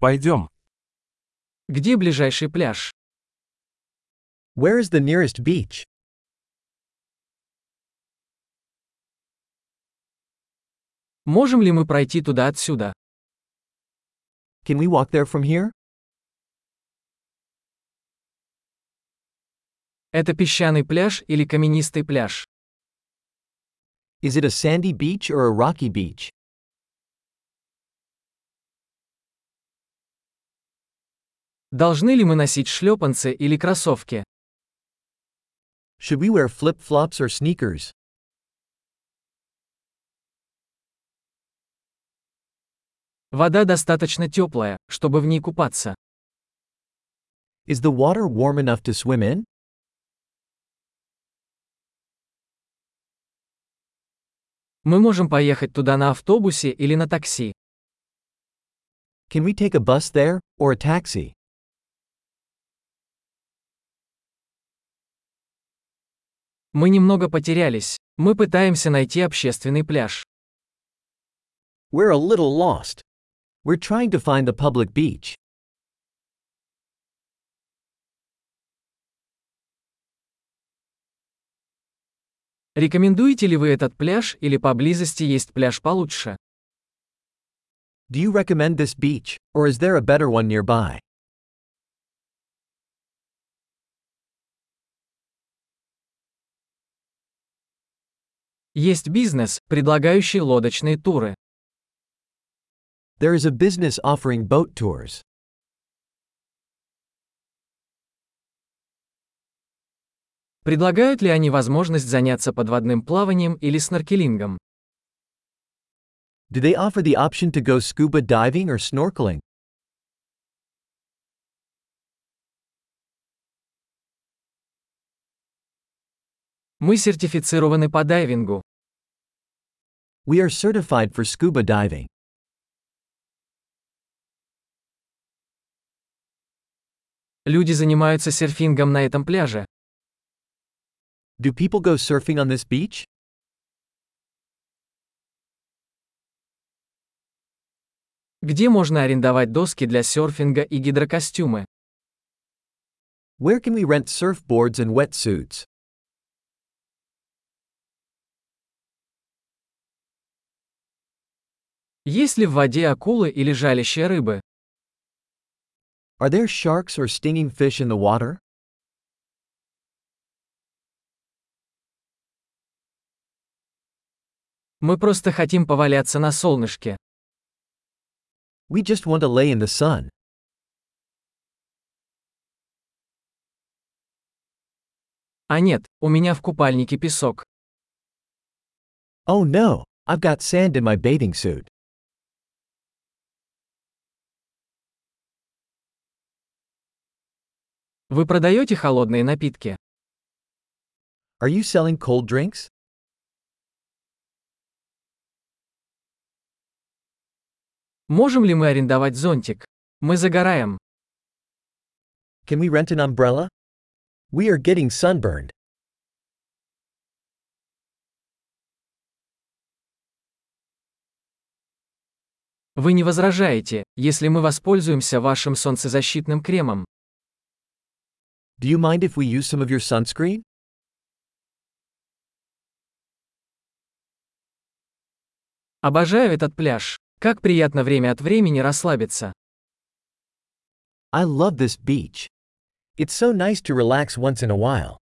Пойдем. Где ближайший пляж? Where is the nearest beach? Можем ли мы пройти туда отсюда? Can we walk there from here? Это песчаный пляж или каменистый пляж? Is it a sandy beach or a rocky beach? Должны ли мы носить шлепанцы или кроссовки? Should we wear flip flops or sneakers? Вода достаточно теплая, чтобы в ней купаться. Is the water warm enough to swim in? Мы можем поехать туда на автобусе или на такси. Can we take a bus there, or a taxi? Мы немного потерялись. Мы пытаемся найти общественный пляж. We're a little lost. We're trying to find a public beach. Рекомендуете ли вы этот пляж или поблизости есть пляж получше? Do you recommend this beach, or is there a better one nearby? Есть бизнес, предлагающий лодочные туры. There is a business offering boat tours. Предлагают ли они возможность заняться подводным плаванием или сноркелингом? Do they offer the option to go scuba diving or snorkeling? Мы сертифицированы по дайвингу. We are certified for scuba diving. Люди занимаются серфингом на этом пляже. Do people go surfing on this beach? Где можно арендовать доски для серфинга и гидрокостюмы? Where can we rent surfboards and wetsuits? Есть ли в воде акулы или жалящие рыбы? Are there sharks or stinging fish in the water? Мы просто хотим поваляться на солнышке. We just want to lay in the sun. А нет, у меня в купальнике песок. Oh no, I've got sand in my bathing suit. Вы продаете холодные напитки? Are you selling cold drinks? Можем ли мы арендовать зонтик? Мы загораем. Can we rent an umbrella? We are getting sunburned. Вы не возражаете, если мы воспользуемся вашим солнцезащитным кремом? Do you mind if we use some of your sunscreen? Обожаю этот пляж. Как приятно время от времени расслабиться. I love this beach. It's so nice to relax once in a while.